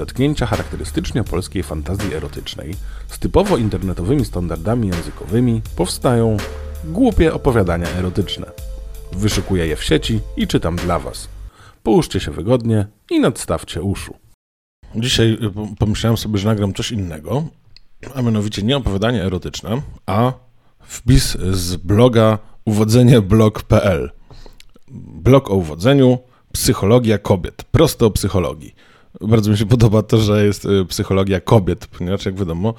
zetknięcia charakterystycznie polskiej fantazji erotycznej z typowo internetowymi standardami językowymi powstają głupie opowiadania erotyczne. Wyszukuję je w sieci i czytam dla Was. Połóżcie się wygodnie i nadstawcie uszu. Dzisiaj y, pomyślałem sobie, że nagram coś innego, a mianowicie nie opowiadanie erotyczne, a wpis z bloga uwodzenie.blog.pl. Blog o uwodzeniu, psychologia kobiet, prosto o psychologii. Bardzo mi się podoba to, że jest y, psychologia kobiet, ponieważ jak wiadomo,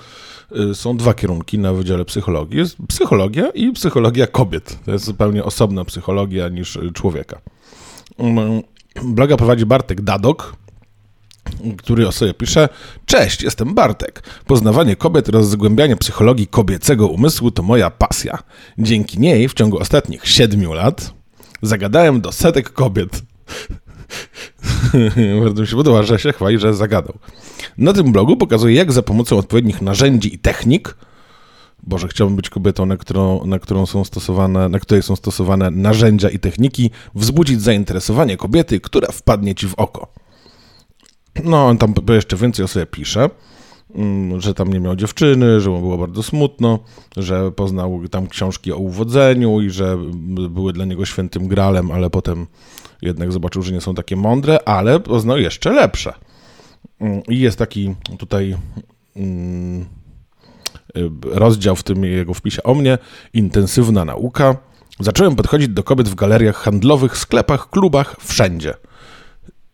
y, są dwa kierunki na Wydziale Psychologii. Jest psychologia i psychologia kobiet. To jest zupełnie osobna psychologia niż człowieka. Mm, bloga prowadzi Bartek Dadok, który o sobie pisze: Cześć, jestem Bartek. Poznawanie kobiet oraz zgłębianie psychologii kobiecego umysłu to moja pasja. Dzięki niej w ciągu ostatnich siedmiu lat zagadałem do setek kobiet. Bardzo mi się podoba, że się chwali, że zagadał. Na tym blogu pokazuję, jak za pomocą odpowiednich narzędzi i technik Boże, chciałbym być kobietą, na, którą, na, którą są stosowane, na której są stosowane narzędzia i techniki, wzbudzić zainteresowanie kobiety, która wpadnie ci w oko. No, on tam jeszcze więcej o sobie pisze, mm, że tam nie miał dziewczyny, że mu było bardzo smutno, że poznał tam książki o uwodzeniu i że były dla niego świętym gralem, ale potem jednak zobaczył, że nie są takie mądre, ale poznał jeszcze lepsze. Mm, I jest taki tutaj mm, rozdział w tym jego wpisie o mnie, intensywna nauka. Zacząłem podchodzić do kobiet w galeriach handlowych, sklepach, klubach, wszędzie –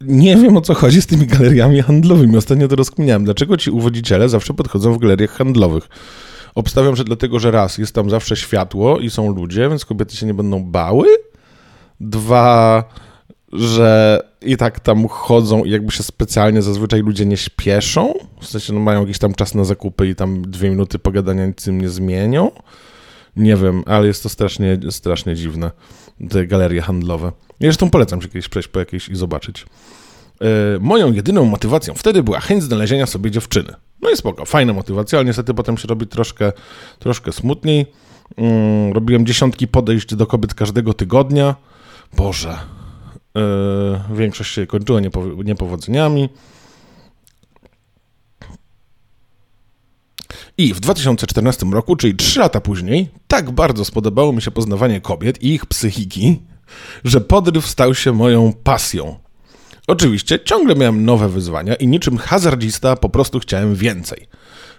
nie wiem o co chodzi z tymi galeriami handlowymi. Ostatnio to rozkminiałem. Dlaczego ci uwodziciele zawsze podchodzą w galeriach handlowych? Obstawiam, że dlatego, że raz, jest tam zawsze światło i są ludzie, więc kobiety się nie będą bały. Dwa, że i tak tam chodzą i jakby się specjalnie zazwyczaj ludzie nie śpieszą. W sensie no, mają jakiś tam czas na zakupy i tam dwie minuty pogadania nic im nie zmienią. Nie wiem, ale jest to strasznie, strasznie dziwne, te galerie handlowe. Zresztą polecam się kiedyś przejść po jakiejś i zobaczyć. Yy, moją jedyną motywacją wtedy była chęć znalezienia sobie dziewczyny. No i spoko, fajna motywacja, ale niestety potem się robi troszkę, troszkę smutniej. Yy, robiłem dziesiątki podejść do kobiet każdego tygodnia. Boże, większość się kończyła niepo, niepowodzeniami. I w 2014 roku, czyli 3 lata później, tak bardzo spodobało mi się poznawanie kobiet i ich psychiki, że podryw stał się moją pasją. Oczywiście ciągle miałem nowe wyzwania i niczym hazardzista po prostu chciałem więcej.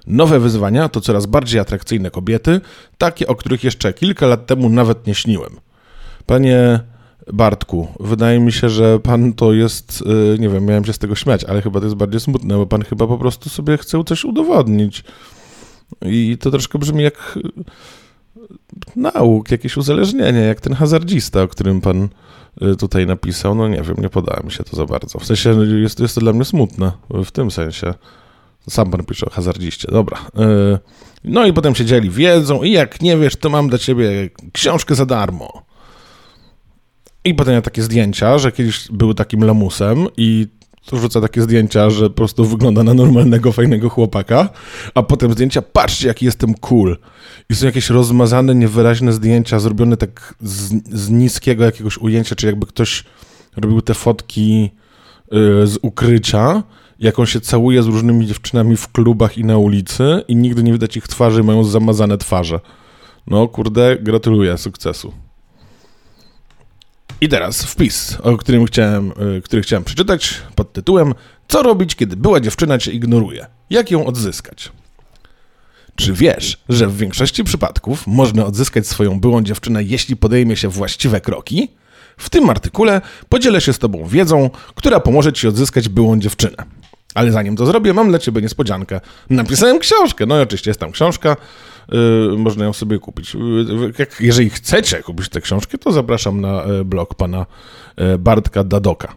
Nowe wyzwania to coraz bardziej atrakcyjne kobiety, takie, o których jeszcze kilka lat temu nawet nie śniłem. Panie Bartku, wydaje mi się, że pan to jest, y, nie wiem, miałem się z tego śmiać, ale chyba to jest bardziej smutne, bo pan chyba po prostu sobie chce coś udowodnić. I to troszkę brzmi jak nauk, jakieś uzależnienie, jak ten hazardzista, o którym pan y, tutaj napisał. No nie wiem, nie podoba mi się to za bardzo. W sensie jest, jest to dla mnie smutne, w tym sensie. Sam pan pisze o hazardziście, dobra. Y, no i potem się dzieli wiedzą i jak nie wiesz, to mam dla ciebie książkę za darmo. I potem takie zdjęcia, że kiedyś był takim lamusem i rzuca takie zdjęcia, że po prostu wygląda na normalnego, fajnego chłopaka, a potem zdjęcia, patrzcie jaki jestem cool. I są jakieś rozmazane, niewyraźne zdjęcia, zrobione tak z, z niskiego jakiegoś ujęcia, czy jakby ktoś robił te fotki yy, z ukrycia, jak on się całuje z różnymi dziewczynami w klubach i na ulicy i nigdy nie widać ich twarzy, mają zamazane twarze. No kurde, gratuluję sukcesu. I teraz wpis, o którym chciałem, y, który chciałem przeczytać pod tytułem Co robić, kiedy była dziewczyna cię ignoruje? Jak ją odzyskać? Czy wiesz, że w większości przypadków można odzyskać swoją byłą dziewczynę, jeśli podejmie się właściwe kroki? W tym artykule podzielę się z Tobą wiedzą, która pomoże Ci odzyskać byłą dziewczynę. Ale zanim to zrobię, mam dla Ciebie niespodziankę. Napisałem książkę. No i oczywiście jest tam książka, można ją sobie kupić. Yy, jak, jeżeli chcecie kupić tę książkę, to zapraszam na yy, blog pana yy, Bartka Dadoka.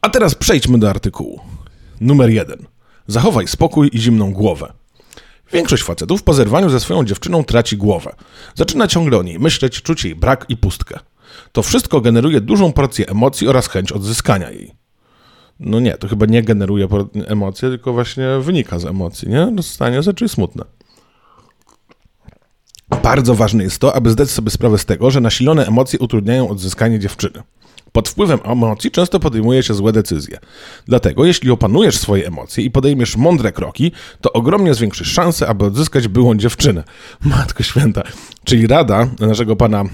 A teraz przejdźmy do artykułu. Numer jeden. Zachowaj spokój i zimną głowę. Większość facetów po zerwaniu ze swoją dziewczyną traci głowę. Zaczyna ciągle o niej myśleć, czuć jej brak i pustkę. To wszystko generuje dużą porcję emocji oraz chęć odzyskania jej. No nie, to chyba nie generuje emocji, tylko właśnie wynika z emocji, nie? Rozstanie zaczyna smutne. Bardzo ważne jest to, aby zdać sobie sprawę z tego, że nasilone emocje utrudniają odzyskanie dziewczyny. Pod wpływem emocji często podejmuje się złe decyzje. Dlatego, jeśli opanujesz swoje emocje i podejmiesz mądre kroki, to ogromnie zwiększysz szanse, aby odzyskać byłą dziewczynę. Matko święta. Czyli rada naszego pana mm,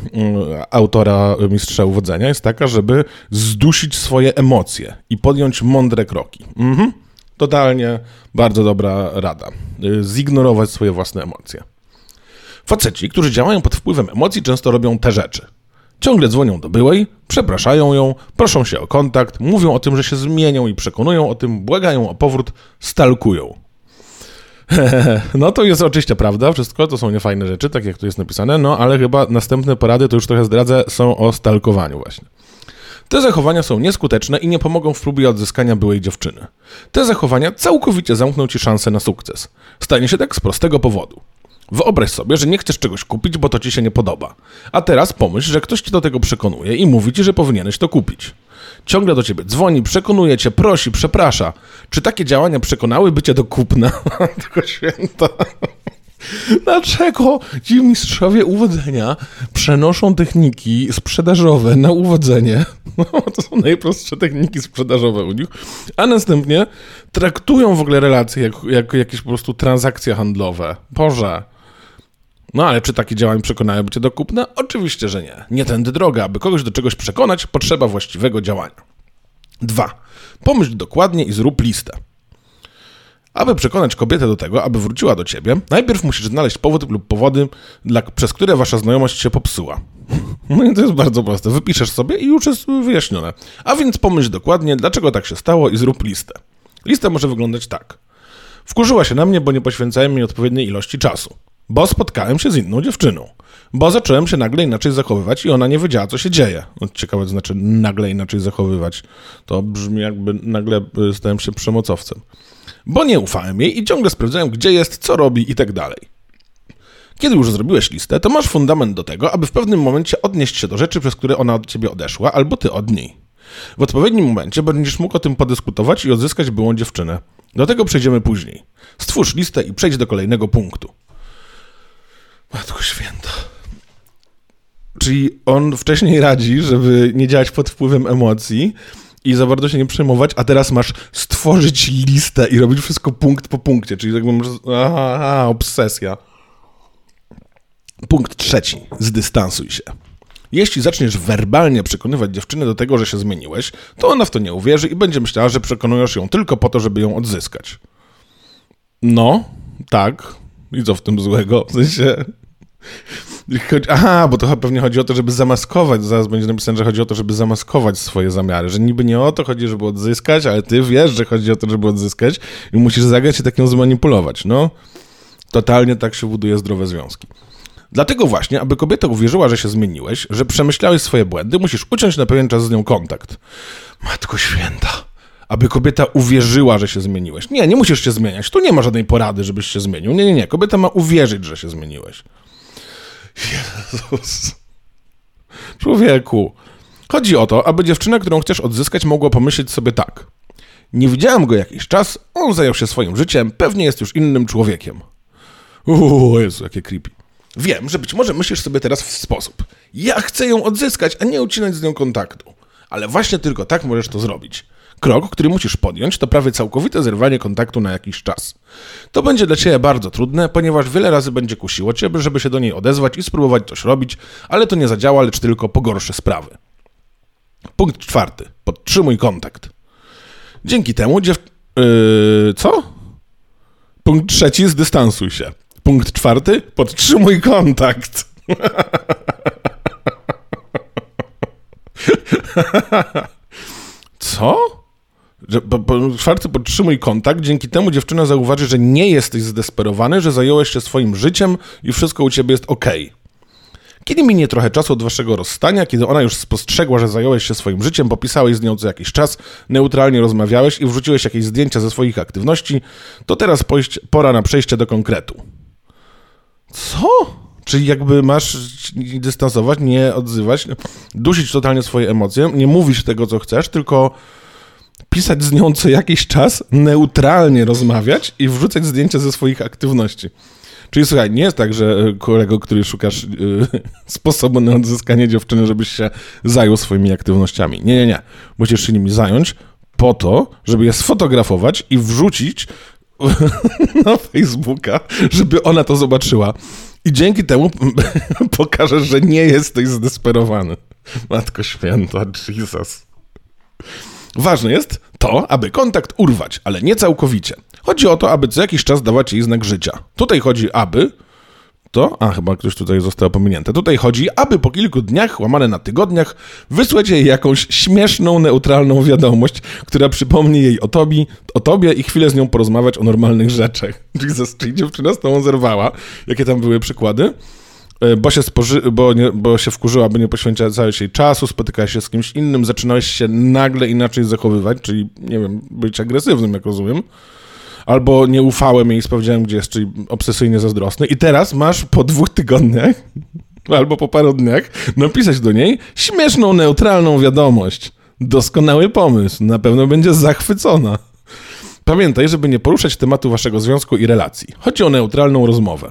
autora Mistrza Uwodzenia jest taka, żeby zdusić swoje emocje i podjąć mądre kroki. Mhm. Totalnie bardzo dobra rada. Y, zignorować swoje własne emocje. Faceci, którzy działają pod wpływem emocji, często robią te rzeczy. Ciągle dzwonią do byłej, przepraszają ją, proszą się o kontakt, mówią o tym, że się zmienią i przekonują o tym, błagają o powrót, stalkują. No to jest oczywiście prawda, wszystko to są niefajne rzeczy, tak jak tu jest napisane, no ale chyba następne porady, to już trochę zdradzę, są o stalkowaniu właśnie. Te zachowania są nieskuteczne i nie pomogą w próbie odzyskania byłej dziewczyny. Te zachowania całkowicie zamkną ci szansę na sukces. Stanie się tak z prostego powodu. Wyobraź sobie, że nie chcesz czegoś kupić, bo to ci się nie podoba. A teraz pomyśl, że ktoś ci do tego przekonuje i mówi ci, że powinieneś to kupić. Ciągle do ciebie dzwoni, przekonuje cię, prosi, przeprasza. Czy takie działania przekonałyby cię do kupna? Tylko święta. Dlaczego ci mistrzowie uwodzenia przenoszą techniki sprzedażowe na uwodzenie? No, to są najprostsze techniki sprzedażowe u nich, a następnie traktują w ogóle relacje jak, jak jakieś po prostu transakcje handlowe. Boże. No ale czy takie działania przekonałyby cię do kupna? Oczywiście, że nie. Nie tędy droga. Aby kogoś do czegoś przekonać, potrzeba właściwego działania. Dwa. Pomyśl dokładnie i zrób listę. Aby przekonać kobietę do tego, aby wróciła do ciebie, najpierw musisz znaleźć powód lub powody, dla, przez które wasza znajomość się popsuła. No i to jest bardzo proste. Wypiszesz sobie i już jest wyjaśnione. A więc pomyśl dokładnie, dlaczego tak się stało i zrób listę. Lista może wyglądać tak. Wkurzyła się na mnie, bo nie poświęcałem mi odpowiedniej ilości czasu. Bo spotkałem się z inną dziewczyną. Bo zacząłem się nagle inaczej zachowywać i ona nie wiedziała, co się dzieje. No, ciekawe, to znaczy nagle inaczej zachowywać. To brzmi jakby nagle y, stałem się przemocowcem. Bo nie ufałem jej i ciągle sprawdzałem, gdzie jest, co robi i tak dalej. Kiedy już zrobiłeś listę, to masz fundament do tego, aby w pewnym momencie odnieść się do rzeczy, przez które ona od ciebie odeszła, albo ty od niej. W odpowiednim momencie będziesz mógł o tym podyskutować i odzyskać byłą dziewczynę. Do tego przejdziemy później. Stwórz listę i przejdź do kolejnego punktu. Matko święta. Czyli on wcześniej radzi, żeby nie działać pod wpływem emocji i za bardzo się nie przejmować, a teraz masz stworzyć listę i robić wszystko punkt po punkcie, czyli jakby masz... Aha, aha, obsesja. Punkt trzeci. Zdystansuj się. Jeśli zaczniesz werbalnie przekonywać dziewczynę do tego, że się zmieniłeś, to ona w to nie uwierzy i będzie myślała, że przekonujesz ją tylko po to, żeby ją odzyskać. No, tak. I co w tym złego? W sensie, Aha, bo to pewnie chodzi o to, żeby zamaskować. Zaraz będzie napisane, że chodzi o to, żeby zamaskować swoje zamiary. Że niby nie o to chodzi, żeby odzyskać, ale ty wiesz, że chodzi o to, żeby odzyskać i musisz zagrać i tak ją zmanipulować. No, totalnie tak się buduje zdrowe związki. Dlatego właśnie, aby kobieta uwierzyła, że się zmieniłeś, że przemyślałeś swoje błędy, musisz uciąć na pewien czas z nią kontakt. Matko święta. Aby kobieta uwierzyła, że się zmieniłeś. Nie, nie musisz się zmieniać. Tu nie ma żadnej porady, żebyś się zmienił. Nie, nie, nie. Kobieta ma uwierzyć, że się zmieniłeś. Jezus. Człowieku. Chodzi o to, aby dziewczyna, którą chcesz odzyskać, mogła pomyśleć sobie tak. Nie widziałem go jakiś czas, on zajął się swoim życiem, pewnie jest już innym człowiekiem. Uuu, Jezu, jakie creepy. Wiem, że być może myślisz sobie teraz w sposób. Ja chcę ją odzyskać, a nie ucinać z nią kontaktu. Ale właśnie tylko tak możesz to zrobić. Krok, który musisz podjąć, to prawie całkowite zerwanie kontaktu na jakiś czas. To będzie dla ciebie bardzo trudne, ponieważ wiele razy będzie kusiło cię, żeby się do niej odezwać i spróbować coś robić, ale to nie zadziała, lecz tylko pogorszy sprawy. Punkt czwarty. Podtrzymuj kontakt. Dzięki temu dziew... Yy, co? Punkt trzeci. Zdystansuj się. Punkt czwarty. Podtrzymuj kontakt. Co? Że, po, po, czwarty, podtrzymuj kontakt. Dzięki temu dziewczyna zauważy, że nie jesteś zdesperowany, że zająłeś się swoim życiem i wszystko u ciebie jest ok. Kiedy minie trochę czasu od waszego rozstania, kiedy ona już spostrzegła, że zająłeś się swoim życiem, popisałeś z nią co jakiś czas, neutralnie rozmawiałeś i wrzuciłeś jakieś zdjęcia ze swoich aktywności, to teraz pojść, pora na przejście do konkretu. Co? Czyli jakby masz dystansować, nie odzywać, dusić totalnie swoje emocje, nie mówić tego, co chcesz, tylko pisać z nią co jakiś czas, neutralnie rozmawiać i wrzucać zdjęcia ze swoich aktywności. Czyli słuchaj, nie jest tak, że e, kolego, który szukasz yy, sposobu na odzyskanie dziewczyny, żebyś się zajął swoimi aktywnościami. Nie, nie, nie. Musisz się nimi zająć po to, żeby je sfotografować i wrzucić na Facebooka, żeby ona to zobaczyła. I dzięki temu pokażesz, że nie jesteś zdesperowany. Matko święta, Jesus. Ważne jest to, aby kontakt urwać, ale nie całkowicie. Chodzi o to, aby co jakiś czas dawać jej znak życia. Tutaj chodzi, aby to, a chyba ktoś tutaj został pominięty. Tutaj chodzi, aby po kilku dniach, łamane na tygodniach, wysłać jej jakąś śmieszną, neutralną wiadomość, która przypomni jej o tobie, o tobie i chwilę z nią porozmawiać o normalnych rzeczach. Jesus, czyli dziewczyna z tobą zerwała. Jakie tam były przykłady? E, bo się, spoży, bo, nie, bo się wkurzyła, nie jej czasu, spotykałeś się z kimś innym, zaczynałeś się nagle inaczej zachowywać, czyli, nie wiem, być agresywnym, jak rozumiem albo nie ufałem jej i sprawdziłem, gdzie jest, czyli obsesyjnie zazdrosny. I teraz masz po dwóch tygodniach albo po paru dniach napisać do niej śmieszną, neutralną wiadomość. Doskonały pomysł, na pewno będzie zachwycona. Pamiętaj, żeby nie poruszać tematu waszego związku i relacji. Chodzi o neutralną rozmowę.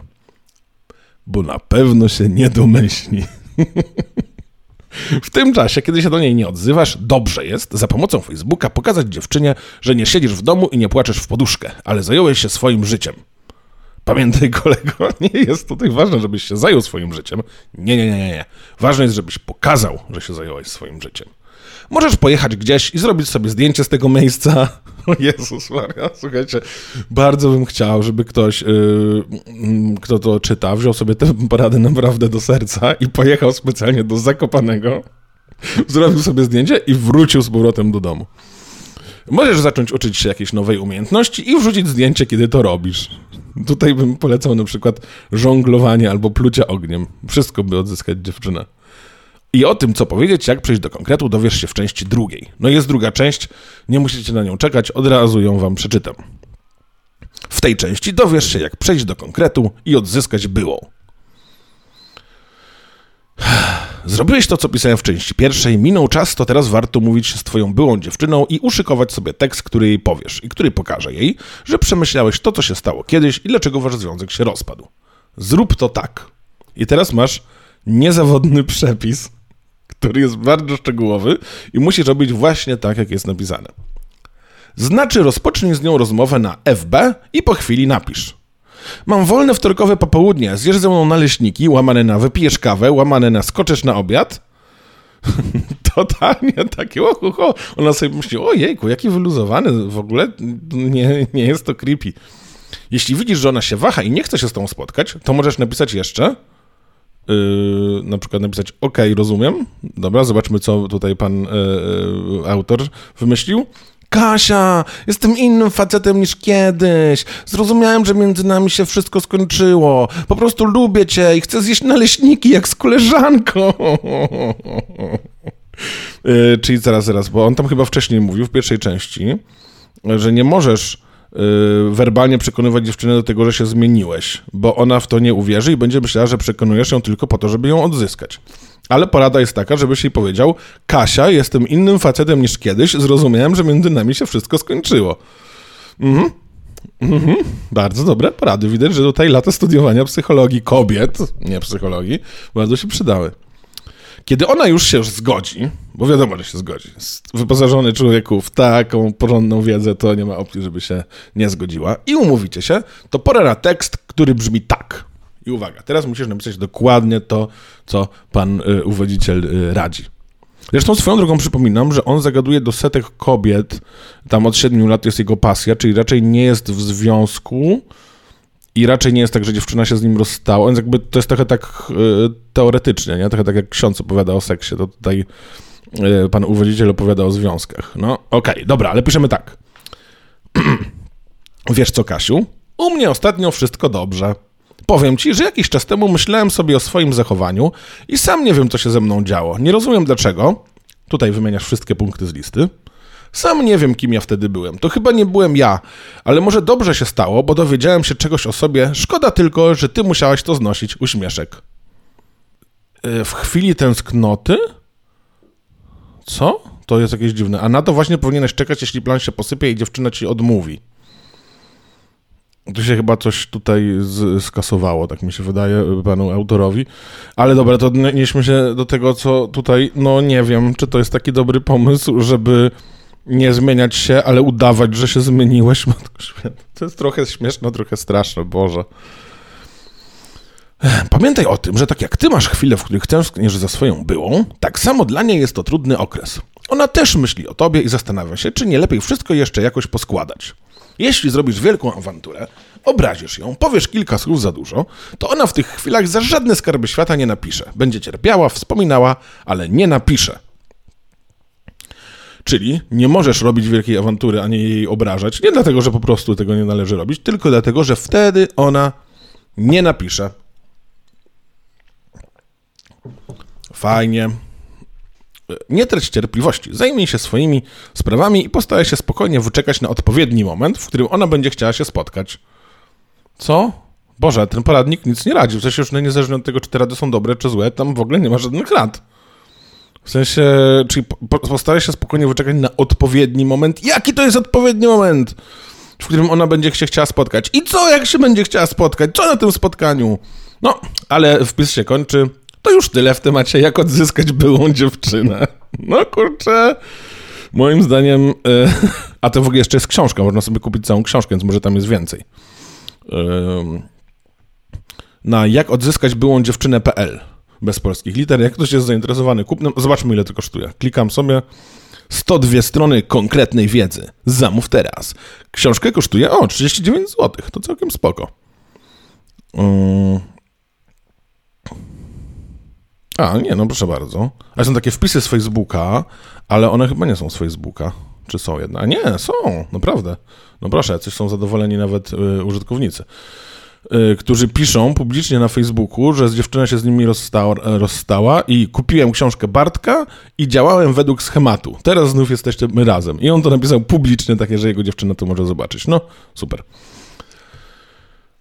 Bo na pewno się nie domyśli. W tym czasie, kiedy się do niej nie odzywasz, dobrze jest za pomocą Facebooka pokazać dziewczynie, że nie siedzisz w domu i nie płaczesz w poduszkę, ale zająłeś się swoim życiem. Pamiętaj, kolego, nie jest tutaj ważne, żebyś się zajął swoim życiem. Nie, nie, nie, nie. Ważne jest, żebyś pokazał, że się zająłeś swoim życiem. Możesz pojechać gdzieś i zrobić sobie zdjęcie z tego miejsca. O Jezus Maria, słuchajcie, bardzo bym chciał, żeby ktoś, yy, kto to czyta, wziął sobie tę poradę naprawdę do serca i pojechał specjalnie do Zakopanego, zrobił sobie zdjęcie i wrócił z powrotem do domu. Możesz zacząć uczyć się jakiejś nowej umiejętności i wrzucić zdjęcie, kiedy to robisz. Tutaj bym polecał na przykład żonglowanie albo plucie ogniem. Wszystko by odzyskać dziewczynę. I o tym, co powiedzieć, jak przejść do konkretu, dowiesz się w części drugiej. No jest druga część, nie musicie na nią czekać, od razu ją wam przeczytam. W tej części dowiesz się, jak przejść do konkretu i odzyskać byłą. Zrobiłeś to, co pisałem w części pierwszej, minął czas, to teraz warto mówić z twoją byłą dziewczyną i uszykować sobie tekst, który jej powiesz i który pokaże jej, że przemyślałeś to, co się stało kiedyś i dlaczego wasz związek się rozpadł. Zrób to tak. I teraz masz niezawodny przepis który jest bardzo szczegółowy i musi robić właśnie tak, jak jest napisane. Znaczy rozpocznij z nią rozmowę na FB i po chwili napisz. Mam wolne wtorkowe popołudnie, zjesz ze mną naleśniki, łamane na wypijesz kawę, łamane na skoczysz na obiad. Totalnie takie, oho, Ona sobie myśli, ojejku, jaki wyluzowany, w ogóle nie, nie jest to creepy. Jeśli widzisz, że ona się waha i nie chce się z tą spotkać, to możesz napisać jeszcze, Yy, na przykład napisać OK, rozumiem. Dobra, zobaczmy, co tutaj pan yy, autor wymyślił. Kasia, jestem innym facetem niż kiedyś. Zrozumiałem, że między nami się wszystko skończyło. Po prostu lubię cię i chcę zjeść naleśniki jak z koleżanką. Yy, czyli zaraz, zaraz, bo on tam chyba wcześniej mówił w pierwszej części, że nie możesz Y, werbalnie przekonywać dziewczynę do tego, że się zmieniłeś, bo ona w to nie uwierzy i będzie myślała, że przekonujesz ją tylko po to, żeby ją odzyskać. Ale porada jest taka, żebyś jej powiedział: Kasia, jestem innym facetem niż kiedyś, zrozumiałem, że między nami się wszystko skończyło. Mhm. Mhm. Bardzo dobre porady. Widać, że tutaj lata studiowania psychologii kobiet, nie psychologii, bardzo się przydały. Kiedy ona już się zgodzi, bo wiadomo, że się zgodzi, wyposażony człowieku w taką porządną wiedzę, to nie ma opcji, żeby się nie zgodziła i umówicie się, to pora na tekst, który brzmi tak. I uwaga, teraz musisz napisać dokładnie to, co pan y, uwodziciel y, radzi. Zresztą swoją drogą przypominam, że on zagaduje do setek kobiet, tam od 7 lat jest jego pasja, czyli raczej nie jest w związku, i raczej nie jest tak, że dziewczyna się z nim rozstała, więc jakby to jest trochę tak y, teoretycznie, nie? Trochę tak jak ksiądz opowiada o seksie, to tutaj y, pan uwodziciel opowiada o związkach. No, okej, okay, dobra, ale piszemy tak. Wiesz co, Kasiu? U mnie ostatnio wszystko dobrze. Powiem ci, że jakiś czas temu myślałem sobie o swoim zachowaniu i sam nie wiem, co się ze mną działo. Nie rozumiem dlaczego. Tutaj wymieniasz wszystkie punkty z listy. Sam nie wiem, kim ja wtedy byłem. To chyba nie byłem ja, ale może dobrze się stało, bo dowiedziałem się czegoś o sobie. Szkoda tylko, że ty musiałaś to znosić. Uśmieszek. E, w chwili tęsknoty? Co? To jest jakieś dziwne. A na to właśnie powinieneś czekać, jeśli plan się posypie i dziewczyna ci odmówi. Tu się chyba coś tutaj z, skasowało, tak mi się wydaje panu autorowi. Ale dobra, to odnieśmy się do tego, co tutaj, no nie wiem, czy to jest taki dobry pomysł, żeby nie zmieniać się, ale udawać, że się zmieniłeś. To jest trochę śmieszne, trochę straszne, Boże. Pamiętaj o tym, że tak jak ty masz chwilę, w których tęskniesz za swoją byłą, tak samo dla niej jest to trudny okres. Ona też myśli o tobie i zastanawia się, czy nie lepiej wszystko jeszcze jakoś poskładać. Jeśli zrobisz wielką awanturę, obrazisz ją, powiesz kilka słów za dużo, to ona w tych chwilach za żadne skarby świata nie napisze. Będzie cierpiała, wspominała, ale nie napisze. Czyli nie możesz robić wielkiej awantury, ani jej obrażać, nie dlatego, że po prostu tego nie należy robić, tylko dlatego, że wtedy ona nie napisze. Fajnie. Nie trać cierpliwości, zajmij się swoimi sprawami i postaraj się spokojnie wyczekać na odpowiedni moment, w którym ona będzie chciała się spotkać. Co? Boże, ten poradnik nic nie radzi. W sensie już niezależnie od tego, czy te rady są dobre, czy złe, tam w ogóle nie ma żadnych rad. W sensie, czyli postaraj się spokojnie wyczekać na odpowiedni moment. Jaki to jest odpowiedni moment, w którym ona będzie się chciała spotkać? I co, jak się będzie chciała spotkać? Co na tym spotkaniu? No, ale wpis się kończy. To już tyle w temacie, jak odzyskać byłą dziewczynę. No kurczę, moim zdaniem, yy, a to w ogóle jeszcze jest książka, można sobie kupić całą książkę, więc może tam jest więcej. Yy, na jak odzyskać byłą dziewczynę.pl bez polskich liter. Jak ktoś jest zainteresowany kupnem, zobaczmy ile to kosztuje. Klikam sobie 102 strony konkretnej wiedzy. Zamów teraz. Książkę kosztuje, o, 39 zł. To całkiem spoko. Yy, a, nie, no proszę bardzo. A są takie wpisy z Facebooka, ale one chyba nie są z Facebooka. Czy są jednak? Nie, są, naprawdę. No proszę, coś są zadowoleni nawet y, użytkownicy. Y, którzy piszą publicznie na Facebooku, że dziewczyna się z nimi rozstała, rozstała i kupiłem książkę Bartka i działałem według schematu. Teraz znów jesteśmy razem. I on to napisał publicznie, takie, że jego dziewczyna to może zobaczyć. No, super.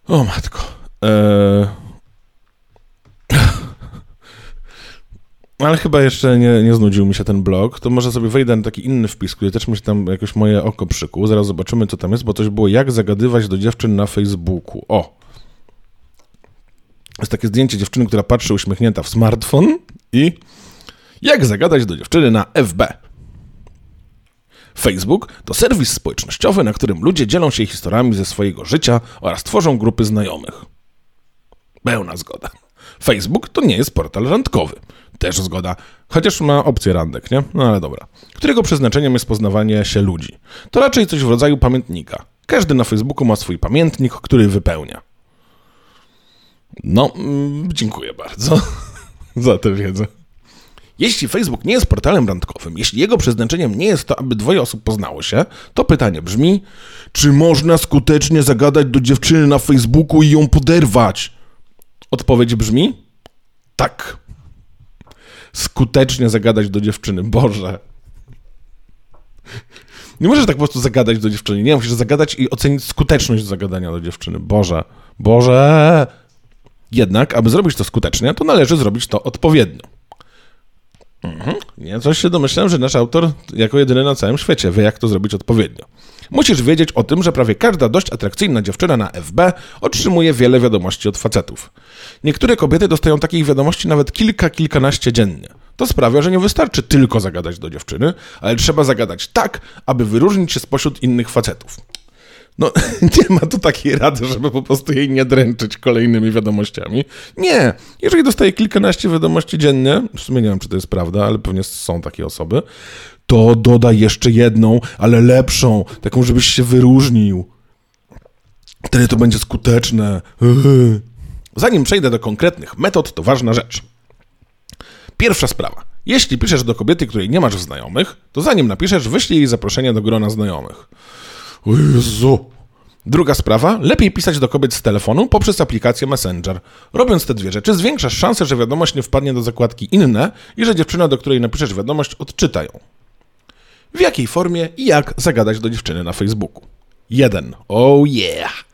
O matko. Eee... Ale chyba jeszcze nie, nie znudził mi się ten blog, to może sobie wejdę na taki inny wpis, który też mi się tam jakoś moje oko przykuł. Zaraz zobaczymy, co tam jest, bo coś było jak zagadywać do dziewczyn na Facebooku. O! Jest takie zdjęcie dziewczyny, która patrzy uśmiechnięta w smartfon i jak zagadać do dziewczyny na FB. Facebook to serwis społecznościowy, na którym ludzie dzielą się historiami ze swojego życia oraz tworzą grupy znajomych. Pełna zgoda. Facebook to nie jest portal randkowy. Też zgoda. Chociaż ma opcję randek, nie? No ale dobra. Którego przeznaczeniem jest poznawanie się ludzi. To raczej coś w rodzaju pamiętnika. Każdy na Facebooku ma swój pamiętnik, który wypełnia. No, mm, dziękuję bardzo za tę wiedzę. Jeśli Facebook nie jest portalem randkowym, jeśli jego przeznaczeniem nie jest to, aby dwoje osób poznało się, to pytanie brzmi, czy można skutecznie zagadać do dziewczyny na Facebooku i ją poderwać? Odpowiedź brzmi tak. Skutecznie zagadać do dziewczyny. Boże. Nie możesz tak po prostu zagadać do dziewczyny. Nie, musisz zagadać i ocenić skuteczność zagadania do dziewczyny. Boże. Boże. Jednak, aby zrobić to skutecznie, to należy zrobić to odpowiednio. Mhm. Ja coś się domyślam, że nasz autor jako jedyny na całym świecie wie, jak to zrobić odpowiednio. Musisz wiedzieć o tym, że prawie każda dość atrakcyjna dziewczyna na FB otrzymuje wiele wiadomości od facetów. Niektóre kobiety dostają takich wiadomości nawet kilka, kilkanaście dziennie. To sprawia, że nie wystarczy tylko zagadać do dziewczyny, ale trzeba zagadać tak, aby wyróżnić się spośród innych facetów. No, nie ma tu takiej rady, żeby po prostu jej nie dręczyć kolejnymi wiadomościami. Nie. Jeżeli dostaje kilkanaście wiadomości dziennie, w sumie nie wiem, czy to jest prawda, ale pewnie są takie osoby, to dodaj jeszcze jedną, ale lepszą, taką, żebyś się wyróżnił. Wtedy to będzie skuteczne. Zanim przejdę do konkretnych metod, to ważna rzecz. Pierwsza sprawa. Jeśli piszesz do kobiety, której nie masz w znajomych, to zanim napiszesz, wyślij jej zaproszenie do grona znajomych. O Jezu. Druga sprawa, lepiej pisać do kobiet z telefonu poprzez aplikację Messenger. Robiąc te dwie rzeczy, zwiększasz szansę, że wiadomość nie wpadnie do zakładki inne i że dziewczyna, do której napiszesz wiadomość, odczyta ją. W jakiej formie i jak zagadać do dziewczyny na Facebooku? 1. Oh yeah!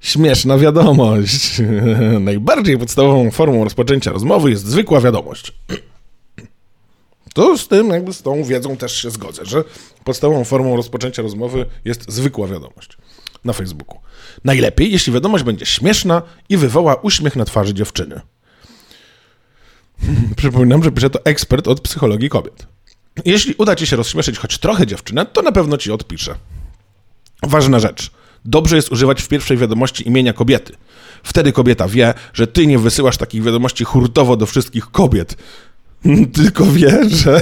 Śmieszna wiadomość. Najbardziej podstawową formą rozpoczęcia rozmowy jest zwykła wiadomość. To z tym, jakby z tą wiedzą też się zgodzę, że podstawową formą rozpoczęcia rozmowy jest zwykła wiadomość. na Facebooku. Najlepiej, jeśli wiadomość będzie śmieszna i wywoła uśmiech na twarzy dziewczyny. Przypominam, że pisze to ekspert od psychologii kobiet. Jeśli uda ci się rozśmieszyć choć trochę dziewczynę, to na pewno ci odpiszę. Ważna rzecz. Dobrze jest używać w pierwszej wiadomości imienia kobiety. Wtedy kobieta wie, że ty nie wysyłasz takich wiadomości hurtowo do wszystkich kobiet, tylko wie, że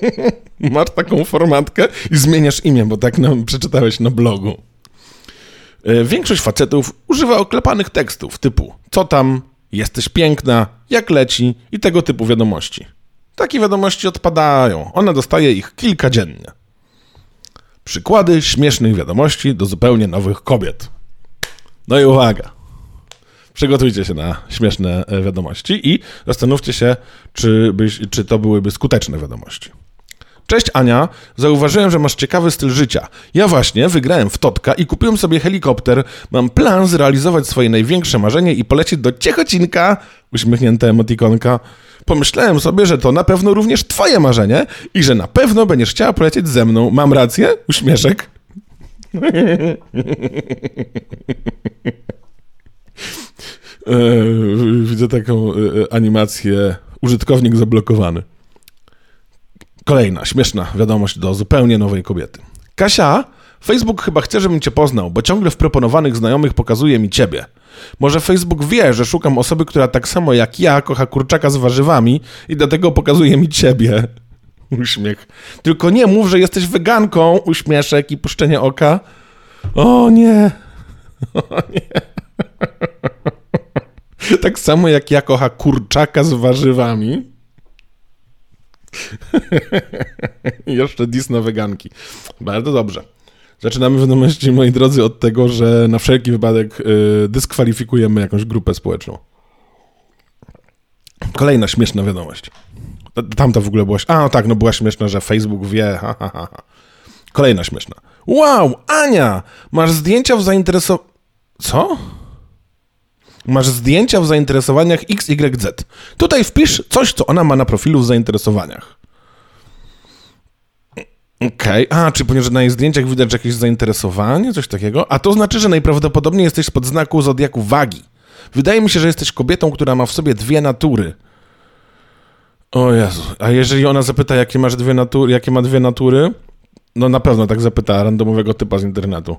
masz taką formatkę i zmieniasz imię, bo tak nam przeczytałeś na blogu. E, większość facetów używa oklepanych tekstów typu co tam, jesteś piękna, jak leci i tego typu wiadomości. Takie wiadomości odpadają. Ona dostaje ich kilka dziennie. Przykłady śmiesznych wiadomości do zupełnie nowych kobiet. No i uwaga. Przygotujcie się na śmieszne e, wiadomości i zastanówcie się, czy, byś, czy to byłyby skuteczne wiadomości. Cześć Ania, zauważyłem, że masz ciekawy styl życia. Ja właśnie wygrałem w Totka i kupiłem sobie helikopter. Mam plan zrealizować swoje największe marzenie i polecieć do Ciechocinka, uśmiechnięta emotikonka. Pomyślałem sobie, że to na pewno również twoje marzenie i że na pewno będziesz chciała polecieć ze mną. Mam rację? Uśmieszek. E, widzę taką e, animację. Użytkownik zablokowany. Kolejna śmieszna wiadomość do zupełnie nowej kobiety. Kasia, Facebook chyba chce, żebym cię poznał, bo ciągle w proponowanych znajomych pokazuje mi ciebie. Może Facebook wie, że szukam osoby, która tak samo jak ja kocha kurczaka z warzywami i dlatego pokazuje mi ciebie. Uśmiech. Tylko nie mów, że jesteś weganką, uśmieszek i puszczenie oka. O nie. O nie. Tak samo jak ja kocha kurczaka z warzywami. Jeszcze dis na weganki. Bardzo dobrze. Zaczynamy wiadomości, moi drodzy, od tego, że na wszelki wypadek y, dyskwalifikujemy jakąś grupę społeczną. Kolejna śmieszna wiadomość. Tamta w ogóle była... A, no tak, no była śmieszna, że Facebook wie. Ha, ha, ha. Kolejna śmieszna. Wow, Ania! Masz zdjęcia w zainteresowaniu... Co? Masz zdjęcia w zainteresowaniach XYZ. Tutaj wpisz coś, co ona ma na profilu w zainteresowaniach. Okej, okay. a, czy ponieważ na jej zdjęciach widać jakieś zainteresowanie, coś takiego? A to znaczy, że najprawdopodobniej jesteś spod znaku zodiaku wagi. Wydaje mi się, że jesteś kobietą, która ma w sobie dwie natury. O Jezu, a jeżeli ona zapyta, jakie masz dwie natury, jakie ma dwie natury, no na pewno tak zapyta randomowego typa z internetu.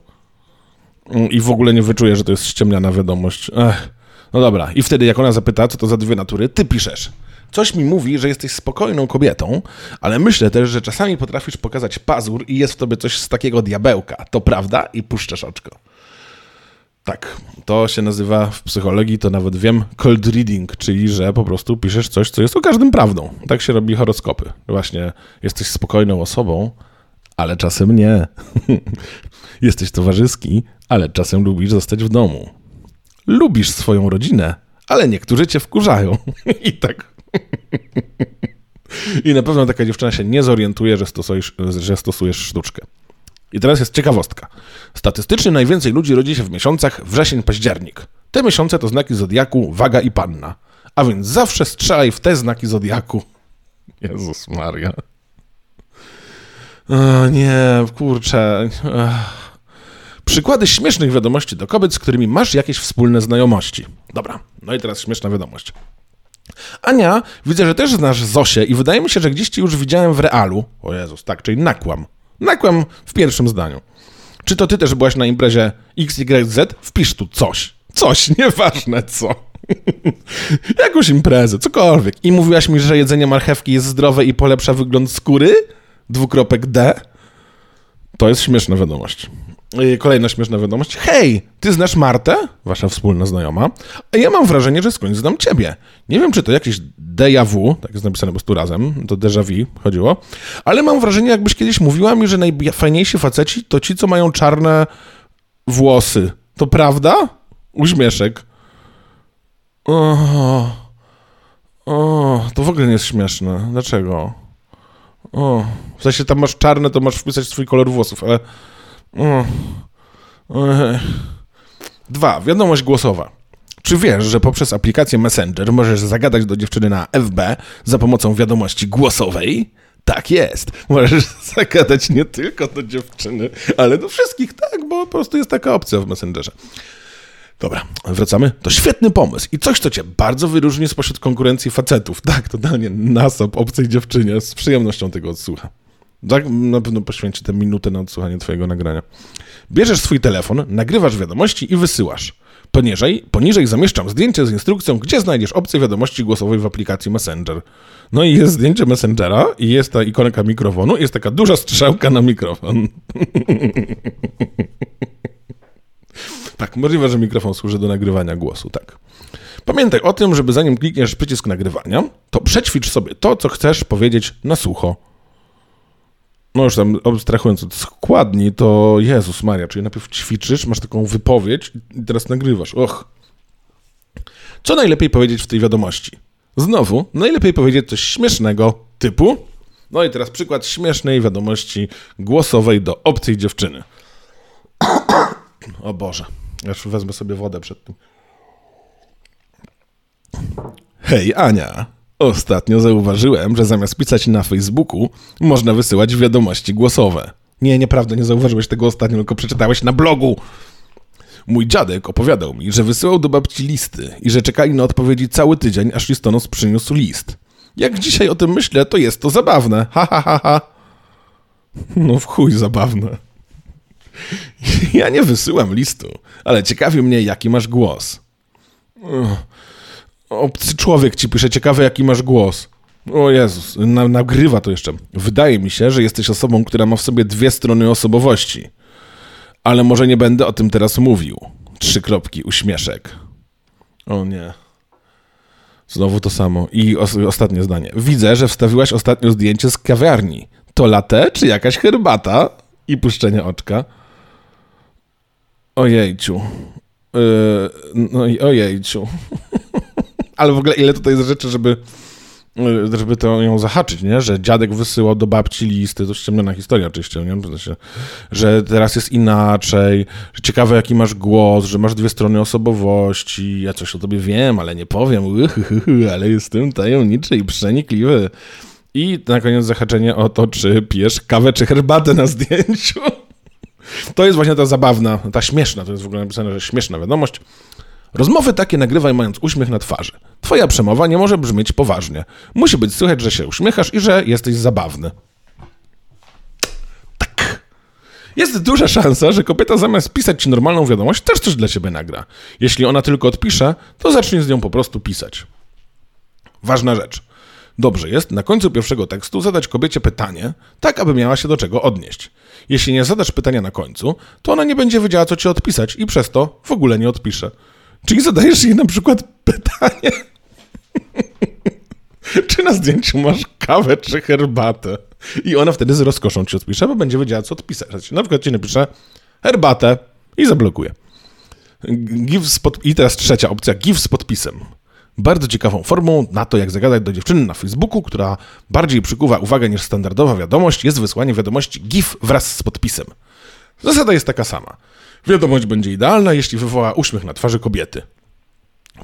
I w ogóle nie wyczuje, że to jest ściemniana wiadomość. Ech. No dobra, i wtedy jak ona zapyta, co to za dwie natury, ty piszesz. Coś mi mówi, że jesteś spokojną kobietą, ale myślę też, że czasami potrafisz pokazać pazur i jest w tobie coś z takiego diabełka. To prawda? I puszczasz oczko. Tak, to się nazywa w psychologii, to nawet wiem, cold reading, czyli że po prostu piszesz coś, co jest o każdym prawdą. Tak się robi horoskopy. Właśnie jesteś spokojną osobą, ale czasem nie. jesteś towarzyski, ale czasem lubisz zostać w domu. Lubisz swoją rodzinę, ale niektórzy cię wkurzają. I tak. I na pewno taka dziewczyna się nie zorientuje, że stosujesz, że stosujesz sztuczkę. I teraz jest ciekawostka. Statystycznie najwięcej ludzi rodzi się w miesiącach wrzesień-październik. Te miesiące to znaki zodiaku waga i panna. A więc zawsze strzelaj w te znaki zodiaku. Jezus Maria. O nie, kurczę. Przykłady śmiesznych wiadomości do kobiet, z którymi masz jakieś wspólne znajomości. Dobra, no i teraz śmieszna wiadomość. Ania, widzę, że też znasz Zosię i wydaje mi się, że gdzieś ci już widziałem w realu. O Jezus, tak, czyli nakłam. Nakłam w pierwszym zdaniu. Czy to ty też byłaś na imprezie XYZ? Wpisz tu coś. Coś, nieważne co. Jakąś imprezę, cokolwiek. I mówiłaś mi, że jedzenie marchewki jest zdrowe i polepsza wygląd skóry? Dwukropek D. To jest śmieszna wiadomość. Kolejna śmieszna wiadomość. Hej, ty znasz Martę? Wasza wspólna znajoma. A ja mam wrażenie, że skądś znam ciebie. Nie wiem, czy to jakieś déjà vu, tak jest napisane po prostu razem, to déjà vu chodziło, ale mam wrażenie, jakbyś kiedyś mówiła mi, że najfajniejsi faceci to ci, co mają czarne włosy. To prawda? Uśmieszek. O, o, to w ogóle nie jest śmieszne. Dlaczego? O, w sensie tam masz czarne, to masz wpisać swój kolor włosów, ale Dwa. Wiadomość głosowa. Czy wiesz, że poprzez aplikację Messenger możesz zagadać do dziewczyny na FB za pomocą wiadomości głosowej? Tak jest. Możesz zagadać nie tylko do dziewczyny, ale do wszystkich, tak, bo po prostu jest taka opcja w Messengerze. Dobra, wracamy. To świetny pomysł i coś, co cię bardzo wyróżni spośród konkurencji facetów. Tak, totalnie nasop obcej dziewczynie z przyjemnością tego odsłucha. Tak, na pewno poświęci tę minutę na odsłuchanie twojego nagrania. Bierzesz swój telefon, nagrywasz wiadomości i wysyłasz. Poniżej, poniżej zamieszczam zdjęcie z instrukcją, gdzie znajdziesz opcję wiadomości głosowej w aplikacji Messenger. No i jest zdjęcie Messengera i jest ta ikonka mikrofonu jest taka duża strzałka na mikrofon. tak, możliwe, że mikrofon służy do nagrywania głosu, tak. Pamiętaj o tym, żeby zanim klikniesz przycisk nagrywania, to przećwicz sobie to, co chcesz powiedzieć na sucho. No już tam abstrahując od składni, to Jezus Maria, czyli najpierw ćwiczysz, masz taką wypowiedź i teraz nagrywasz. Och. Co najlepiej powiedzieć w tej wiadomości? Znowu, najlepiej powiedzieć coś śmiesznego, typu... No i teraz przykład śmiesznej wiadomości głosowej do obcej dziewczyny. O Boże, już wezmę sobie wodę przed tym. Hej Ania, ostatnio zauważyłem, że zamiast pisać na Facebooku, można wysyłać wiadomości głosowe. Nie, nieprawda, nie zauważyłeś tego ostatnio, tylko przeczytałeś na blogu. Mój dziadek opowiadał mi, że wysyłał do babci listy i że czekali na odpowiedzi cały tydzień, aż listonosz przyniósł list. Jak dzisiaj o tym myślę, to jest to zabawne. Ha, ha, ha, ha. No w chuj zabawne. Ja nie wysyłam listu, ale ciekawi mnie, jaki masz głos. Obcy człowiek ci pisze, ciekawe, jaki masz głos. O Jezus, na, nagrywa to jeszcze. Wydaje mi się, że jesteś osobą, która ma w sobie dwie strony osobowości. Ale może nie będę o tym teraz mówił. Trzy kropki, uśmieszek. O nie. Znowu to samo. I os ostatnie zdanie. Widzę, że wstawiłaś ostatnio zdjęcie z kawiarni. To latte czy jakaś herbata? I puszczenie oczka. Ojejciu. Yy, no i ojejciu. Ale w ogóle ile tutaj jest rzeczy, żeby, yy, żeby to ją zahaczyć, nie? Że dziadek wysyłał do babci listy, to ściemniona historia oczywiście, nie? Że teraz jest inaczej, że ciekawe jaki masz głos, że masz dwie strony osobowości, ja coś o tobie wiem, ale nie powiem, ale jestem tajemniczy i przenikliwy. I na koniec zahaczenie o to, czy pijesz kawę czy herbatę na zdjęciu. To jest właśnie ta zabawna, ta śmieszna, to jest w ogóle napisane, że śmieszna wiadomość. Rozmowy takie nagrywaj mając uśmiech na twarzy. Twoja przemowa nie może brzmieć poważnie. Musi być słychać, że się uśmiechasz i że jesteś zabawny. Tak. Jest duża szansa, że kobieta zamiast pisać ci normalną wiadomość, też coś dla ciebie nagra. Jeśli ona tylko odpisze, to zacznij z nią po prostu pisać. Ważna rzecz. Dobrze jest na końcu pierwszego tekstu zadać kobiecie pytanie, tak aby miała się do czego odnieść. Jeśli nie zadasz pytania na końcu, to ona nie będzie wiedziała, co ci odpisać i przez to w ogóle nie odpisze. Czyli zadajesz jej na przykład pytanie, czy na zdjęciu masz kawę czy herbatę? I ona wtedy z rozkoszą ci odpisze, bo będzie wiedziała, co odpisać. Na przykład ci napisze herbatę i zablokuje. Give I teraz trzecia opcja, give z podpisem bardzo ciekawą formą na to, jak zagadać do dziewczyny na Facebooku, która bardziej przykuwa uwagę niż standardowa wiadomość, jest wysłanie wiadomości GIF wraz z podpisem. Zasada jest taka sama. Wiadomość będzie idealna, jeśli wywoła uśmiech na twarzy kobiety.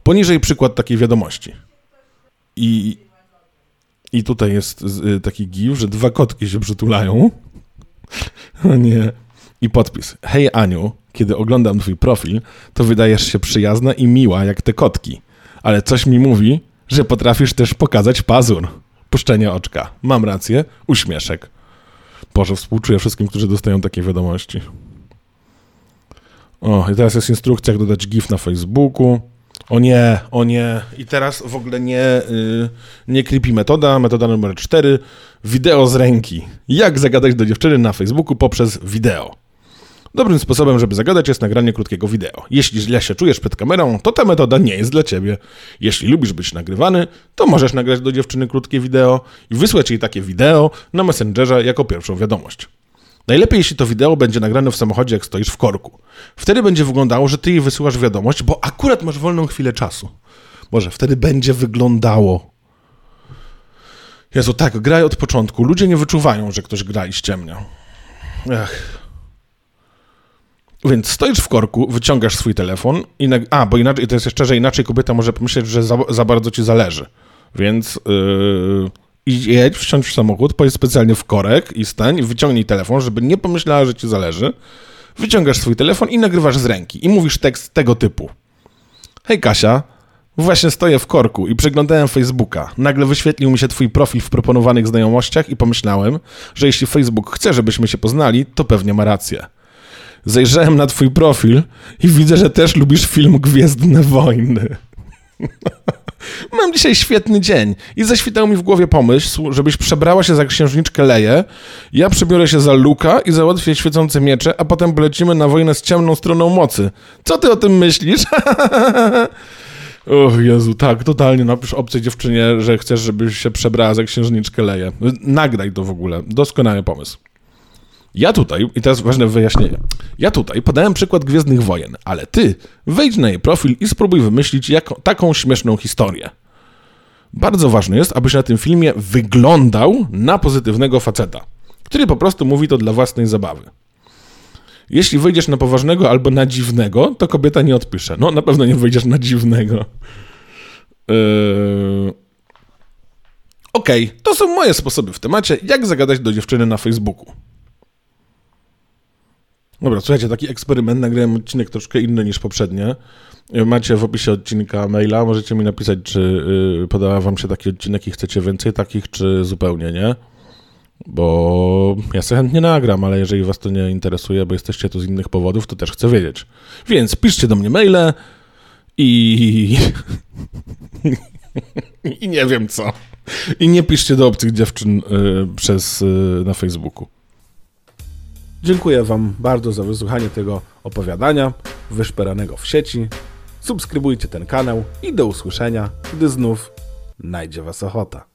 Poniżej przykład takiej wiadomości. I, i tutaj jest y, taki GIF, że dwa kotki się przytulają. O nie. I podpis. Hej Aniu, kiedy oglądam twój profil, to wydajesz się przyjazna i miła jak te kotki ale coś mi mówi, że potrafisz też pokazać pazur. Puszczenie oczka. Mam rację. Uśmieszek. Boże, współczuję wszystkim, którzy dostają takie wiadomości. O, i teraz jest instrukcja, jak dodać GIF na Facebooku. O nie, o nie. I teraz w ogóle nie, yy, nie creepy metoda. Metoda numer 4. Wideo z ręki. Jak zagadać do dziewczyny na Facebooku poprzez wideo. Dobrym sposobem, żeby zagadać jest nagranie krótkiego wideo. Jeśli źle się czujesz przed kamerą, to ta metoda nie jest dla ciebie. Jeśli lubisz być nagrywany, to możesz nagrać do dziewczyny krótkie wideo i wysłać jej takie wideo na Messengerze jako pierwszą wiadomość. Najlepiej, jeśli to wideo będzie nagrane w samochodzie, jak stoisz w korku. Wtedy będzie wyglądało, że ty jej wysyłasz wiadomość, bo akurat masz wolną chwilę czasu. Boże, wtedy będzie wyglądało. Jezu, tak, graj od początku. Ludzie nie wyczuwają, że ktoś gra i ściemnia. Ech. Więc stoisz w korku, wyciągasz swój telefon i... Na... A, bo inaczej, to jest jeszcze, że inaczej kobieta może pomyśleć, że za, za bardzo ci zależy. Więc yy, jedź, wsiądź w samochód, pojedź specjalnie w korek i stań wyciągnij telefon, żeby nie pomyślała, że ci zależy. Wyciągasz swój telefon i nagrywasz z ręki i mówisz tekst tego typu. Hej Kasia, właśnie stoję w korku i przeglądałem Facebooka. Nagle wyświetlił mi się twój profil w proponowanych znajomościach i pomyślałem, że jeśli Facebook chce, żebyśmy się poznali, to pewnie ma rację. Zajrzałem na twój profil i widzę, że też lubisz film Gwiezdne Wojny. Mam dzisiaj świetny dzień i zaświtał mi w głowie pomysł, żebyś przebrała się za księżniczkę Leję, ja przebiorę się za Luka i załatwię świecące miecze, a potem polecimy na wojnę z ciemną stroną mocy. Co ty o tym myślisz? O Jezu, tak, totalnie napisz obcej dziewczynie, że chcesz, żebyś się przebrała za księżniczkę Leję. Nagraj to w ogóle. Doskonały pomysł. Ja tutaj, i teraz ważne wyjaśnienie, ja tutaj podałem przykład Gwiezdnych Wojen, ale ty wejdź na jej profil i spróbuj wymyślić jako, taką śmieszną historię. Bardzo ważne jest, abyś na tym filmie wyglądał na pozytywnego faceta, który po prostu mówi to dla własnej zabawy. Jeśli wyjdziesz na poważnego albo na dziwnego, to kobieta nie odpisze. No, na pewno nie wyjdziesz na dziwnego. Yy... Okej, okay, to są moje sposoby w temacie, jak zagadać do dziewczyny na Facebooku. Dobra, słuchajcie, taki eksperyment, nagrałem odcinek troszkę inny niż poprzednie. Macie w opisie odcinka maila, możecie mi napisać, czy yy, podoba wam się taki odcinek i chcecie więcej takich, czy zupełnie nie. Bo ja sobie chętnie nagram, ale jeżeli was to nie interesuje, bo jesteście tu z innych powodów, to też chcę wiedzieć. Więc piszcie do mnie maile i... I nie wiem co. I nie piszcie do obcych dziewczyn y, przez, y, na Facebooku. Dziękuję Wam bardzo za wysłuchanie tego opowiadania wyszperanego w sieci. Subskrybujcie ten kanał i do usłyszenia, gdy znów najdzie Was ochota.